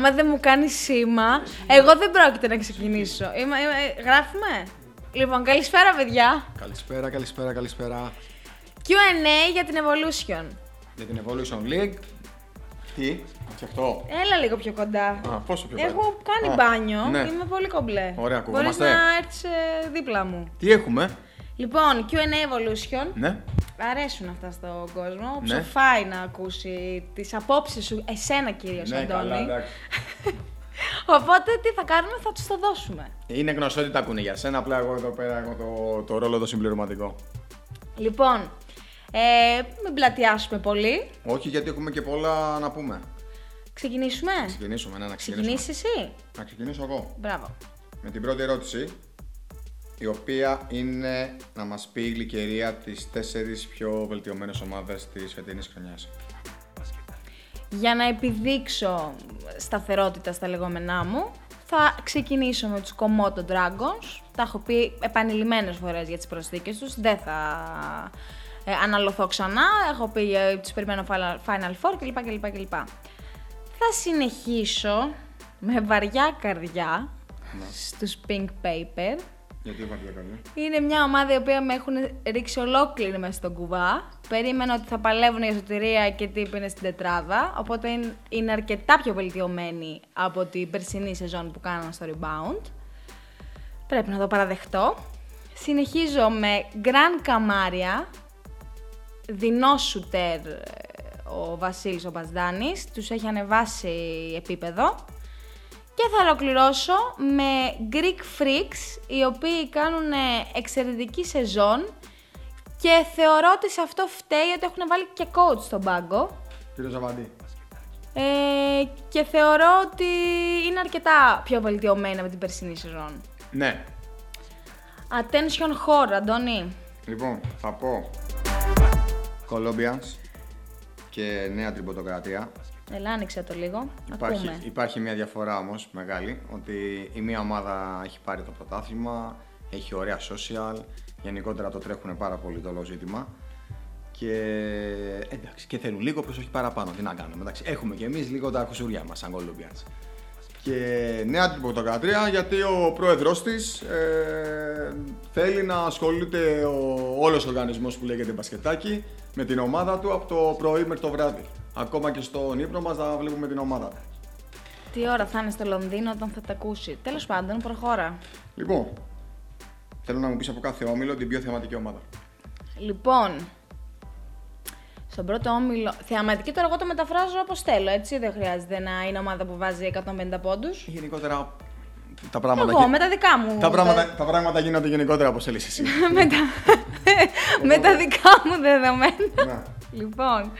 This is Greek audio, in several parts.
άμα δεν μου κάνει σήμα, εγώ δεν πρόκειται να ξεκινήσω. Είμαι, είμαι- γράφουμε. Λοιπόν, καλησπέρα, παιδιά. Καλησπέρα, καλησπέρα, καλησπέρα. Q&A για την Evolution. Για την Evolution League. Τι, αυτό. Έλα λίγο πιο κοντά. Α, πόσο πιο Έχω κοντά; κάνει Α, μπάνιο, ναι. είμαι πολύ κομπλέ. Ωραία, Μπορείς ακουγόμαστε. να έρθεις ε, δίπλα μου. Τι έχουμε, Λοιπόν, Q&A Evolution. ναι. Αρέσουν αυτά στον κόσμο. Ναι. Ψοφάει να ακούσει τις απόψεις σου, εσένα κυρίως, Ναι, Αντώνη. καλά, εντάξει. Οπότε τι θα κάνουμε, θα τους το δώσουμε. Είναι γνωστό ότι τα ακούνε για σένα, απλά εγώ εδώ πέρα έχω το, το ρόλο το συμπληρωματικό. Λοιπόν, ε, μην πλατιάσουμε πολύ. Όχι, γιατί έχουμε και πολλά να πούμε. Ξεκινήσουμε; Ξεκινήσουμε, ναι, να ξεκινήσουμε. Ξεκινήσεις εσύ; Να ξεκινήσω εγώ. Μπράβο. Με την πρώτη ερώτηση, η οποία είναι να μας πει η Γλυκερία τις τέσσερις πιο βελτιωμένες ομάδες της φετινής χρονιάς. Για να επιδείξω σταθερότητα στα λεγόμενά μου, θα ξεκινήσω με τους Komodo Dragons. Τα έχω πει επανειλημμένες φορές για τις προσθήκες τους. Δεν θα ε, αναλωθώ ξανά. Έχω πει ε, τους περιμένω Final- Final Four κλπ. κλπ, κλπ. Θα συνεχίσω με βαριά καρδιά στους Pink Paper. Γιατί είπα την καλή. Είναι μια ομάδα η οποία με έχουν ρίξει ολόκληρη μέσα στον κουβά. Περίμενα ότι θα παλεύουν για σωτηρία και τι είναι στην τετράδα. Οπότε είναι- είναι αρκετά πιο βελτιωμένοι από την περσινή σεζόν που κάναν στο rebound. Πρέπει να το παραδεχτώ. Συνεχίζω με Grand Camaria, δεινό σουτέρ ε, ο Βασίλης ο Μπαζδάνης, τους έχει ανεβάσει επίπεδο. Και θα ολοκληρώσω με Greek Freaks, οι οποίοι κάνουν εξαιρετική σεζόν και θεωρώ ότι σε αυτό φταίει ότι έχουν βάλει και coach στον πάγκο. Κύριο Ζαβαντή. Ε, και θεωρώ ότι είναι αρκετά πιο βελτιωμένα με την περσινή σεζόν. Ναι. Attention horror, Αντώνη. Λοιπόν, θα πω Colombians και Νέα Τριμποτοκρατία. Ελά, άνοιξε το λίγο. Υπάρχει, Ακούμε. υπάρχει μια διαφορά όμως μεγάλη, ότι η μία ομάδα έχει πάρει το πρωτάθλημα, έχει ωραία social, γενικότερα το τρέχουν πάρα πολύ το όλο ζήτημα και εντάξει, και θέλουν λίγο προσοχή παραπάνω, τι να κάνουμε, εντάξει, έχουμε και εμείς λίγο τα κουσουριά μας σαν Colombians. Και νέα τυποτοκρατρία γιατί ο πρόεδρος της ε, θέλει να ασχολείται ο, όλος ο οργανισμός που λέγεται μπασκετάκι με την ομάδα του από το πρωί μέχρι το βράδυ. Ακόμα και στον ύπνο μας να βλέπουμε την ομάδα. Τι ώρα θα είναι στο Λονδίνο όταν θα τα ακούσει. Τέλος πάντων, προχώρα. Λοιπόν, θέλω να μου πεις από κάθε όμιλο την πιο θεματική ομάδα. Λοιπόν, στον πρώτο όμιλο. Θεαματική τώρα εγώ το μεταφράζω όπως θέλω, έτσι. Δεν χρειάζεται να είναι ομάδα που βάζει 150 πόντους. Γενικότερα τα πράγματα, Εγώ γι- με τα δικά μου. τα πράγματα, τα πράγματα γίνονται γενικότερα όπως θέλεις εσύ. με, τα... με τα δικά μου δεδομένα. Ναι. λοιπόν,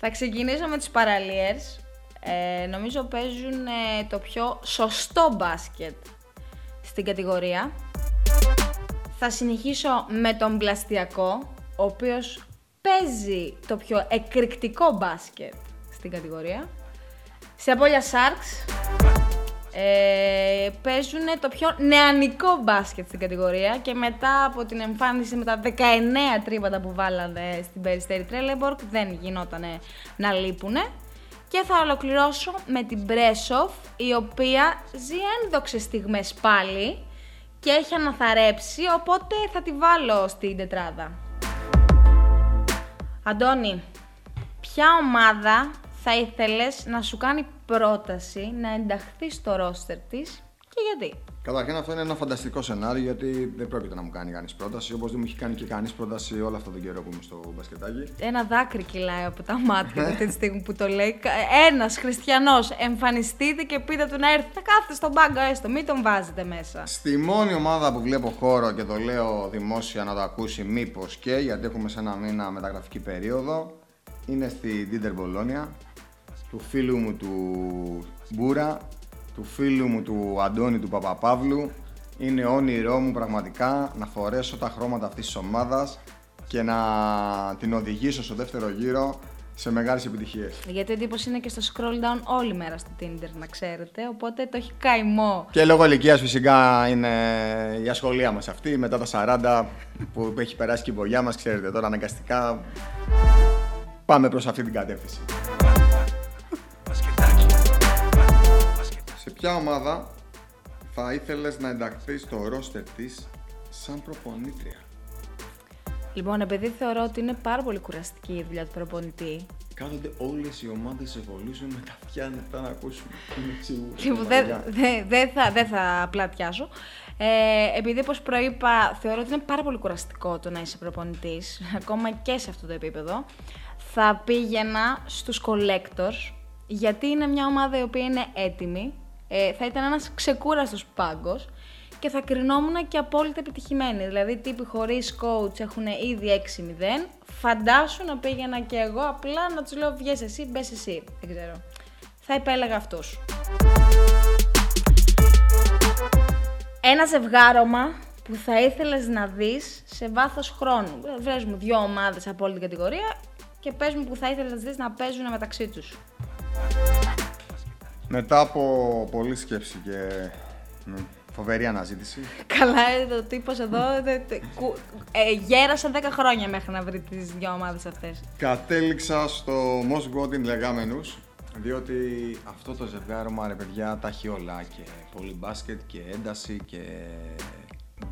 θα ξεκινήσω με τους Paraliers. Ε, νομίζω παίζουν ε, το πιο σωστό μπάσκετ στην κατηγορία. Θα συνεχίσω με τον Πλαστιακό, ο οποίος παίζει το πιο εκρηκτικό μπάσκετ στην κατηγορία. Σε απόλυτα Sharks ε, παίζουν το πιο νεανικό μπάσκετ στην κατηγορία και μετά από την εμφάνιση με τα 19 τρίματα που βάλανε στην Περιστέρη Τρέλεμπορκ δεν γινόταν να λείπουνε. Και θα ολοκληρώσω με την Μπρέσοφ, η οποία ζει ένδοξες στιγμές πάλι και έχει αναθαρέψει, οπότε θα τη βάλω στην τετράδα. Αντώνη, ποια ομάδα θα ήθελες να σου κάνει πρόταση να ενταχθεί στο ρόστερ της και γιατί; Καταρχήν αυτό είναι ένα φανταστικό σενάριο γιατί δεν πρόκειται να μου κάνει κανείς πρόταση. Όπως δεν μου έχει κάνει και κανείς πρόταση όλο αυτόν τον καιρό που είμαι στο μπασκετάκι. Ένα δάκρυ κυλάει από τα μάτια μου αυτή τη στιγμή που το λέει. Ένας χριστιανός εμφανιστείτε και πείτε του να έρθει. Θα κάθεται στον πάγκο έστω, μην τον βάζετε μέσα. Στη μόνη ομάδα που βλέπω χώρο και το λέω δημόσια να το ακούσει μήπως και γιατί έχουμε σε ένα μήνα μεταγραφική περίοδο είναι στη Ντίντερ Μπολόνια του φίλου μου του Μπούρα, του φίλου μου του Αντώνη του Παπαπαύλου. Είναι όνειρό μου πραγματικά να φορέσω τα χρώματα αυτής της ομάδας και να την οδηγήσω στο δεύτερο γύρο σε μεγάλες επιτυχίες. Γιατί εντύπωση είναι και στο scroll down όλη μέρα στο Tinder, να ξέρετε. Οπότε το έχει καημό. Και λόγω ηλικίας φυσικά είναι η ασχολία μας αυτή, μετά τα 40 που έχει περάσει και η βολιά μας, ξέρετε τώρα αναγκαστικά πάμε προς αυτή την κατεύθυνση. Ποια ομάδα θα ήθελες να ενταχθείς στο ρόστερ της σαν προπονήτρια; Λοιπόν, επειδή θεωρώ ότι είναι πάρα πολύ κουραστική η δουλειά του προπονητή. Κάθονται όλες οι ομάδες Evolution με τα αυτιά ανοιχτά να ακούσουν. Είναι σίγουρο. Λοιπόν, δεν δε, δε θα, δε θα πλατιάσω. Ε, επειδή, όπως προείπα, θεωρώ ότι είναι πάρα πολύ κουραστικό το να είσαι προπονητής, ακόμα και σε αυτό το επίπεδο, θα πήγαινα στους collectors, γιατί είναι μια ομάδα η οποία είναι έτοιμη, ε, θα ήταν ένας ξεκούραστος πάγκος και θα κρινόμουν και απόλυτα επιτυχημένη. Δηλαδή, τύποι χωρίς coach έχουν ήδη 6-0. Φαντάσου να πήγαινα και εγώ απλά να τους λέω: Βγες εσύ, μπες εσύ. Δεν ξέρω. Θα επέλεγα αυτούς. Ένα ζευγάρωμα που θα ήθελες να δεις σε βάθος χρόνου. Βρες μου δύο ομάδες από όλη την κατηγορία και πες μου που θα ήθελες να δεις να παίζουν μεταξύ τους. Μετά από πολλή σκέψη και φοβερή αναζήτηση. Καλά, ε, ο τύπος εδώ δε, δε, κου, ε, γέρασε 10 χρόνια μέχρι να βρει τις δύο ομάδες αυτές. Κατέληξα στο Most Wanted λεγάμενου, διότι αυτό το ζευγάρωμα ρε παιδιά τα έχει όλα και πολύ μπάσκετ και ένταση και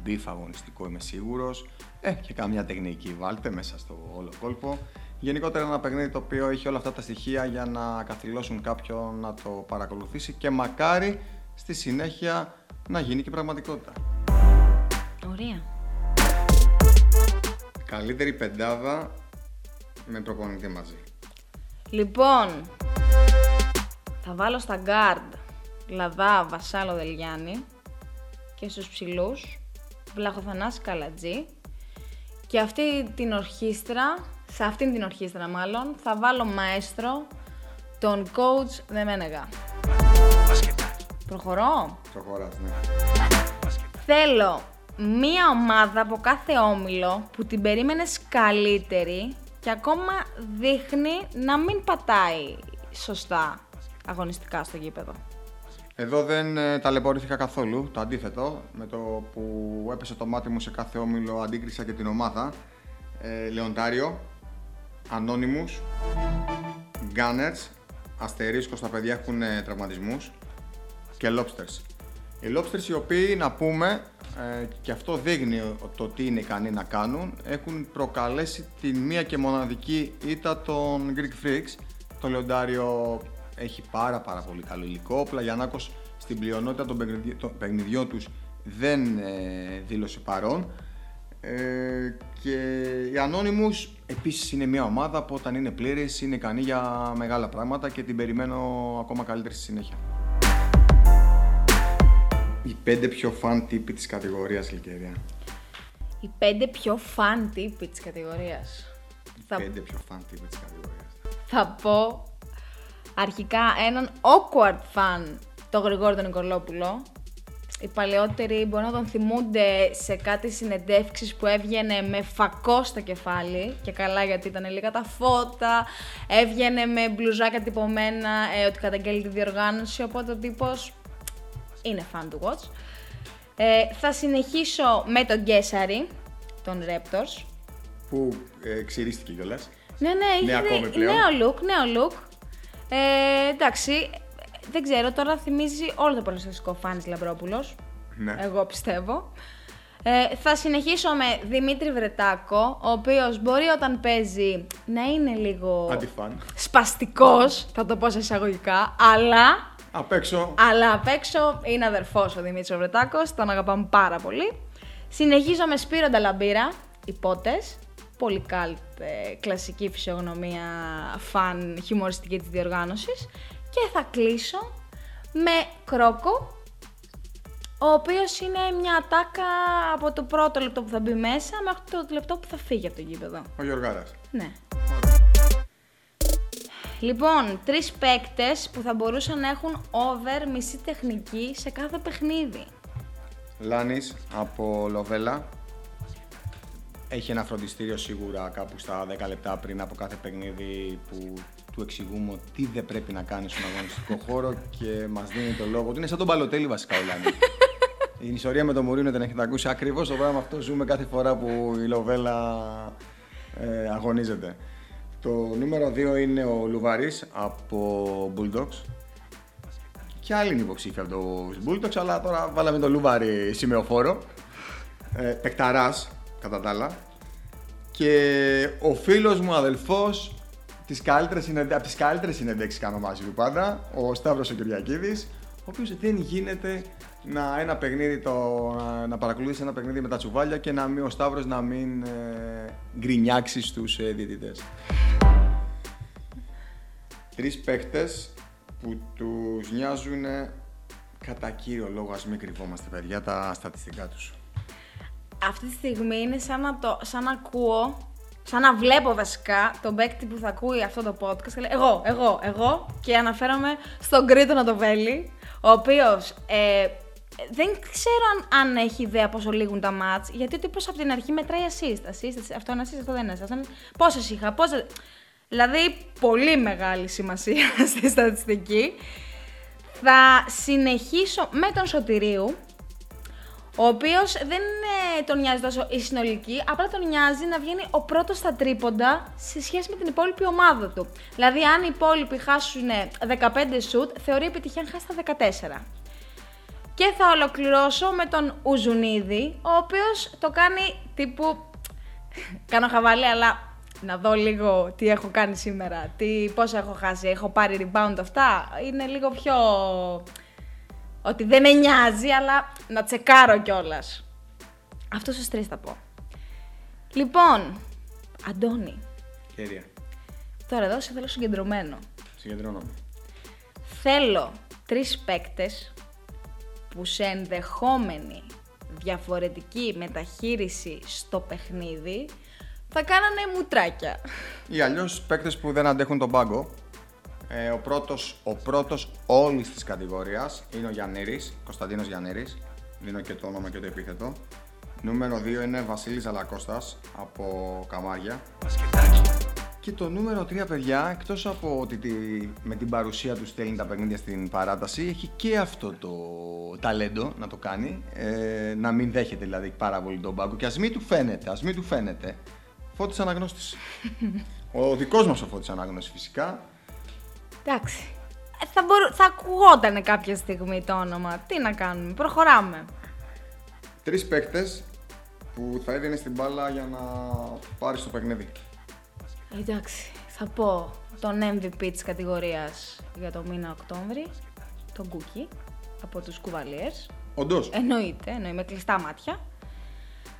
beef αγωνιστικό είμαι σίγουρος ε, και καμιά τεχνική βάλτε μέσα στο όλο κόλπο Γενικότερα ένα παιχνίδι το οποίο έχει όλα αυτά τα στοιχεία για να καθυλώσουν κάποιον να το παρακολουθήσει και μακάρι στη συνέχεια να γίνει και πραγματικότητα. Ωραία. Καλύτερη πεντάδα με προπονητή μαζί. Λοιπόν, θα βάλω στα guard Λαδά Βασάλο Δελιάνη και στους ψηλούς Βλαχοθανάση Καλατζή και αυτή την ορχήστρα, σε αυτήν την ορχήστρα μάλλον, θα βάλω μαέστρο τον coach Δεμένεγα. Προχωρώ. Προχωράς, ναι. Θέλω μία ομάδα από κάθε όμιλο που την περίμενες καλύτερη και ακόμα δείχνει να μην πατάει σωστά αγωνιστικά στο γήπεδο. Εδώ δεν ε, ταλαιπωρήθηκα καθόλου, το αντίθετο. Με το που έπεσε το μάτι μου σε κάθε όμιλο αντίκρισα και την ομάδα. Ε, Λεοντάριο, Anonymous, Gunners, Αστερίσκος τα παιδιά έχουν ε, τραυματισμούς και Lobsters. Οι Lobsters οι οποίοι να πούμε ε, και αυτό δείχνει το τι είναι ικανοί να κάνουν έχουν προκαλέσει τη μία και μοναδική ήττα των Greek Freaks. Το Λεοντάριο έχει πάρα πάρα πολύ καλό υλικό. Ο Πλαγιανάκος στην πλειονότητα των παιχνιδιών τους δεν ε, δήλωσε παρόν. Ε, και οι Anonymous επίσης είναι μια ομάδα που όταν είναι πλήρης είναι ικανή για μεγάλα πράγματα και την περιμένω ακόμα καλύτερη στη συνέχεια. Οι πέντε πιο φαν τύποι της κατηγορίας, Λικέρια. Οι πέντε πιο φαν τύποι της κατηγορίας. Οι θα... πέντε πιο φαν τύποι της κατηγορίας. Θα πω αρχικά έναν awkward fan, το Γρηγόρη τον Νικολόπουλο. Οι παλαιότεροι μπορεί να τον θυμούνται σε κάτι συνεντεύξεις που έβγαινε με φακό στο κεφάλι και καλά γιατί ήταν λίγα τα φώτα, έβγαινε με μπλουζάκια τυπωμένα ε, ότι καταγγέλει τη διοργάνωση, οπότε ο τύπος είναι fan του Watch. Ε, θα συνεχίσω με τον Γκέσαρη, τον Raptors. Που ε, ξυρίστηκε κιόλας. Ναι, ναι, είχε νέο look, νέο look. Ε, εντάξει, δεν ξέρω, τώρα θυμίζει όλο το προστατευτικό Φάνης Λαμπρόπουλος. Ναι. Εγώ πιστεύω. Ε, θα συνεχίσω με Δημήτρη Βρετάκο, ο οποίος μπορεί όταν παίζει να είναι λίγο Αντιφάν. σπαστικός, θα το πω σε εισαγωγικά, αλλά Απ' έξω. Αλλά απ' έξω είναι αδερφός ο Δημήτρης Βρετάκος, τον αγαπάμε πάρα πολύ. Συνεχίζω με Σπύρο Νταλαμπύρα, υπότες. Πολύ καλτ, ε, κλασική φυσιογνωμία, φαν, χιουμοριστική της διοργάνωσης. Και θα κλείσω με Κρόκο, ο οποίος είναι μια ατάκα από το πρώτο λεπτό που θα μπει μέσα μέχρι το λεπτό που θα φύγει από το γήπεδο. Ο Γιωργάρας. Ναι. Λοιπόν, τρεις παίκτες που θα μπορούσαν να έχουν over μισή τεχνική σε κάθε παιχνίδι. Λάνης από Λοβέλα. Έχει ένα φροντιστήριο σίγουρα κάπου στα 10 λεπτά πριν από κάθε παιχνίδι που του εξηγούμε τι δεν πρέπει να κάνεις στον αγωνιστικό χώρο και μας δίνει το λόγο ότι είναι σαν τον Παλωτέλη βασικά ο Λάνη. Η ιστορία με τον Μουρίνο την έχετε ακούσει ακριβώς το πράγμα αυτό ζούμε κάθε φορά που η Λοβέλα ε, αγωνίζεται. Το νούμερο 2 είναι ο Λουβαρής από Bulldogs Και άλλη είναι υποψήφια από του Bulldogs, αλλά τώρα βάλαμε το Λούβαρη σημεοφόρο. Ε, Πεκταράς, κατά τα άλλα. Και ο φίλος μου αδελφός τις καλύτερες, συνεντε... από τις καλύτερες συνεντέξεις κάνω μαζί του πάντα, ο Σταύρος ο Κυριακίδης, ο οποίος δεν γίνεται να, ένα παιχνίδι το, να, να παρακολουθήσει ένα παιχνίδι με τα τσουβάλια και να μην, ο Σταύρος να μην ε, γκρινιάξει στους ε, διαιτητές. Τρεις παίχτες που τους νοιάζουν κατά κύριο λόγο, ας μην κρυβόμαστε παιδιά, τα στατιστικά τους. Αυτή τη στιγμή είναι σαν να, το, σαν να ακούω, σαν να βλέπω βασικά τον παίκτη που θα ακούει αυτό το podcast και λέει εγώ, εγώ, εγώ και αναφέρομαι στον Κρήτο Νατοβέλη, ο οποίος ε, δεν ξέρω αν, αν έχει ιδέα πόσο λήγουν τα μάτς, γιατί ο τύπος από την αρχή μετράει assist, assist, αυτό είναι assist, αυτό δεν είναι assist, αυτό είναι... πόσες είχα, πόσες... Δηλαδή, πολύ μεγάλη σημασία στη στατιστική. Θα συνεχίσω με τον Σωτηρίου, ο οποίος δεν ε, τον νοιάζει τόσο η συνολική, απλά τον νοιάζει να βγαίνει ο πρώτος στα τρίποντα σε σχέση με την υπόλοιπη ομάδα του. Δηλαδή, αν οι υπόλοιποι χάσουν 15 σουτ, θεωρεί επιτυχία αν χάσει τα 14. Και θα ολοκληρώσω με τον Ουζουνίδη, ο οποίος το κάνει τύπου. Κάνω χαβαλέ, αλλά να δω λίγο τι έχω κάνει σήμερα, τι, πόσα έχω χάσει, έχω πάρει rebound αυτά. Είναι λίγο πιο ότι δεν με νοιάζει, αλλά να τσεκάρω κιόλας. Αυτό στους τρεις θα πω. Λοιπόν, Αντώνη. Κέρια. Τώρα εδώ σε θέλω συγκεντρωμένο. Συγκεντρώνομαι. Θέλω τρεις παίκτες που σε ενδεχόμενη διαφορετική μεταχείριση στο παιχνίδι θα κάνανε μουτράκια. Ή αλλιώς παίκτες που δεν αντέχουν τον πάγκο. Ε, ο πρώτος, ο πρώτος όλης της κατηγορίας είναι ο Γιαννήρης, Κωνσταντίνος Γιαννήρης. Δίνω και το όνομα και το επίθετο. Νούμερο 2 είναι Βασίλης Ζαλακώστας από Καμάρια. Και το νούμερο 3, παιδιά, εκτός από ότι τη, με την παρουσία του στέλνει τα παιχνίδια στην παράταση, έχει και αυτό το ταλέντο να το κάνει, ε, να μην δέχεται δηλαδή πάρα πολύ τον πάγκο και ας μην του φαίνεται, ας μην του φαίνεται. Φώτης Αναγνώστης. ο δικός μας ο Φώτης Αναγνώστης φυσικά, Εντάξει. Ε, Θα, μπορού... θα ακουγόταν κάποια στιγμή το όνομα. Τι να κάνουμε, προχωράμε. Τρεις παίκτες που θα έδινε την μπάλα για να πάρει το παιχνίδι. Εντάξει, θα πω τον MVP της κατηγορίας για το μήνα Οκτώβρη, τον Κούκι, από τους Κουβαλιέρς. Όντως. Εννοείται, εννοεί με κλειστά μάτια.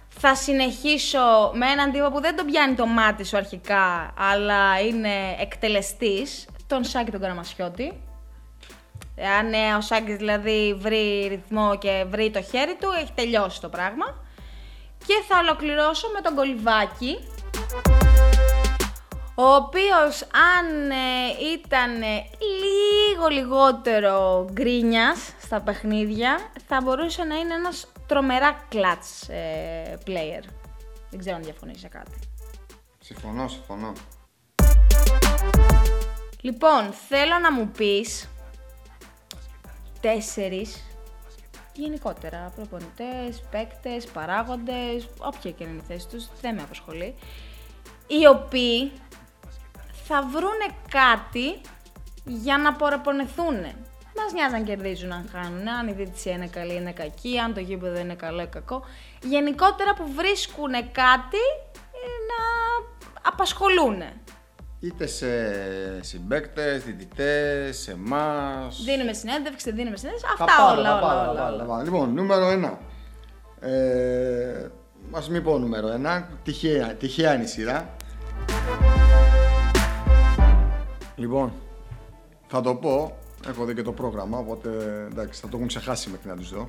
Θα συνεχίσω με έναν τύπο που δεν τον πιάνει το μάτι σου αρχικά, αλλά είναι εκτελεστής, τον Σάκη τον Καραμασιώτη. Αν ε, ο Σάκης δηλαδή βρει ρυθμό και βρει το χέρι του, έχει τελειώσει το πράγμα. Και θα ολοκληρώσω με τον Κολυβάκη, ο οποίος αν ε, ήταν ε, λίγο λιγότερο γκρίνιας στα παιχνίδια, θα μπορούσε να είναι ένας τρομερά clutch ε, player. Δεν ξέρω αν διαφωνείς σε κάτι. Συμφωνώ, συμφωνώ. Λοιπόν, θέλω να μου πεις τέσσερις γενικότερα προπονητές, παίκτες, παράγοντες, όποια και είναι η θέση τους, δεν με απασχολεί, οι οποίοι θα βρούνε κάτι για να προπονηθούν. Μας νοιάζει αν κερδίζουν, αν χάνουν, αν η διαιτησία είναι καλή, είναι κακή, αν το γήπεδο είναι καλό ή κακό. Γενικότερα που βρίσκουν κάτι ε, να απασχολούν. Είτε σε συμπαίκτες, διαιτητές, σε εμάς. Δίνουμε συνέντευξη, δεν δίνουμε συνέντευξη. Τα Αυτά πάντα, όλα, τα όλα, πάντα, όλα, τα όλα. πάντα, τα πάντα. Λοιπόν, νούμερο 1. Ε, ας μην πω νούμερο 1. Τυχαία, τυχαία είναι η σειρά. Λοιπόν, θα το πω. Έχω δει και το πρόγραμμα, οπότε εντάξει, θα το έχουν ξεχάσει μέχρι να τους δω.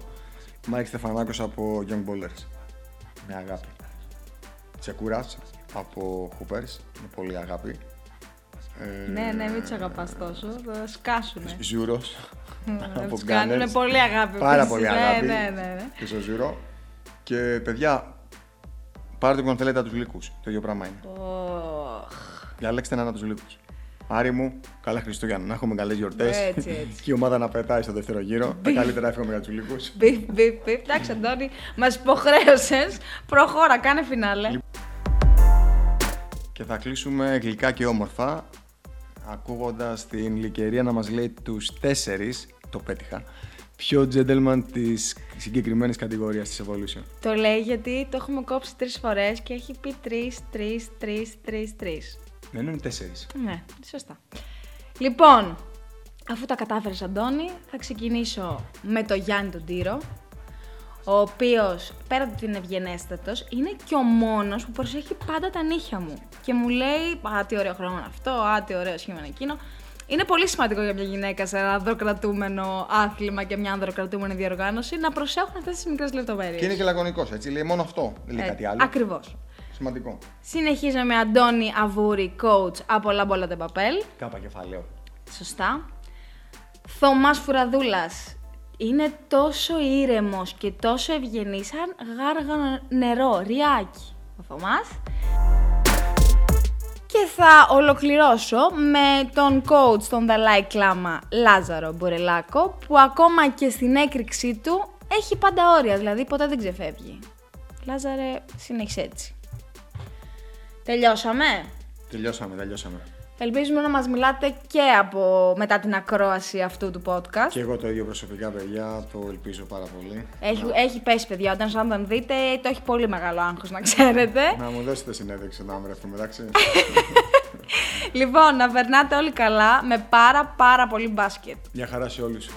Μάικ Στεφανάκος από Young Ballers. Με αγάπη. Τσεκούρας από Hoopers. Με πολύ αγάπη. Ε, Ναι, ναι, μην τους αγαπάς τόσο. Θα σκάσουνε. Ζούρος. Θα από τους κάνουν Gunners. πολύ αγάπη. Πάρα επίσης. πολύ Ναι, αγάπη. Ναι, ναι, ναι. Και στο Ζούρο. Και παιδιά, πάρτε που αν θέλετε από τους λύκου. Το ίδιο πράγμα είναι. Οχ. Διαλέξτε έναν από τους λύκου. Άρη μου, καλά Χριστούγεννα. Να έχουμε καλές γιορτές. Έτσι, έτσι. και η ομάδα να πετάει στο δεύτερο γύρο. Τα καλύτερα εύχομαι για τους λύκου. Μπιπ, μπιπ, μπιπ. Εντάξει, Αντώνη, μας υποχρέωσες. Προχώρα, κάνε φινάλε. και θα κλείσουμε γλυκά και όμορφα. Ακούγοντας την Λυκερία να μας λέει τους τέσσερις το πέτυχα. Πιο gentleman της συγκεκριμένης κατηγορίας της Evolution. Το λέει γιατί το έχουμε κόψει τρεις φορές και έχει πει τρεις, τρεις, τρεις, τρεις, τρεις. Μένουν τέσσερις. Ναι, σωστά. Λοιπόν, αφού τα κατάφερες Αντώνη, θα ξεκινήσω με το Γιάννη τον Τύρο, ο οποίος, πέρα από ότι είναι ευγενέστατος, είναι και ο μόνος που προσέχει πάντα τα νύχια μου. Και μου λέει, α, τι ωραίο χρώμα είναι αυτό, α, τι ωραίο σχήμα είναι εκείνο. Είναι πολύ σημαντικό για μια γυναίκα σε ένα ανδροκρατούμενο άθλημα και μια ανδροκρατούμενη διοργάνωση να προσέχουν αυτές τις μικρές λεπτομέρειες. Και είναι και λακωνικός, έτσι. Λέει μόνο αυτό. Δεν λέει κάτι άλλο. Ακριβώς. Σημαντικό. Συνεχίζουμε με Αντώνη Αβούρη, coach από La Bola de Papel. Κάπα κεφαλαίο. Σωστά. Θωμάς Φουραδούλας. Είναι τόσο ήρεμος και τόσο ευγενής σαν γάργανο νερό, ριάκι. Ο Θωμάς. Και θα ολοκληρώσω με τον coach τον Δαλάη Κλάμα Λάζαρο Μπορελάκο που ακόμα και στην έκρηξή του έχει πάντα όρια, δηλαδή ποτέ δεν ξεφεύγει. Λάζαρε, συνέχισε έτσι. Τελειώσαμε; Τελειώσαμε, τελειώσαμε. Ελπίζουμε να μας μιλάτε και από μετά την ακρόαση αυτού του podcast. Και εγώ το ίδιο προσωπικά, παιδιά, το ελπίζω πάρα πολύ. Έχει, έχει πέσει, παιδιά. Όταν σαν τον δείτε, το έχει πολύ μεγάλο άγχος, να ξέρετε. Να μου δώσετε συνέντευξη να βρεθούμε, εντάξει. λοιπόν, να περνάτε όλοι καλά με πάρα πάρα πολύ μπάσκετ. Μια χαρά σε όλους.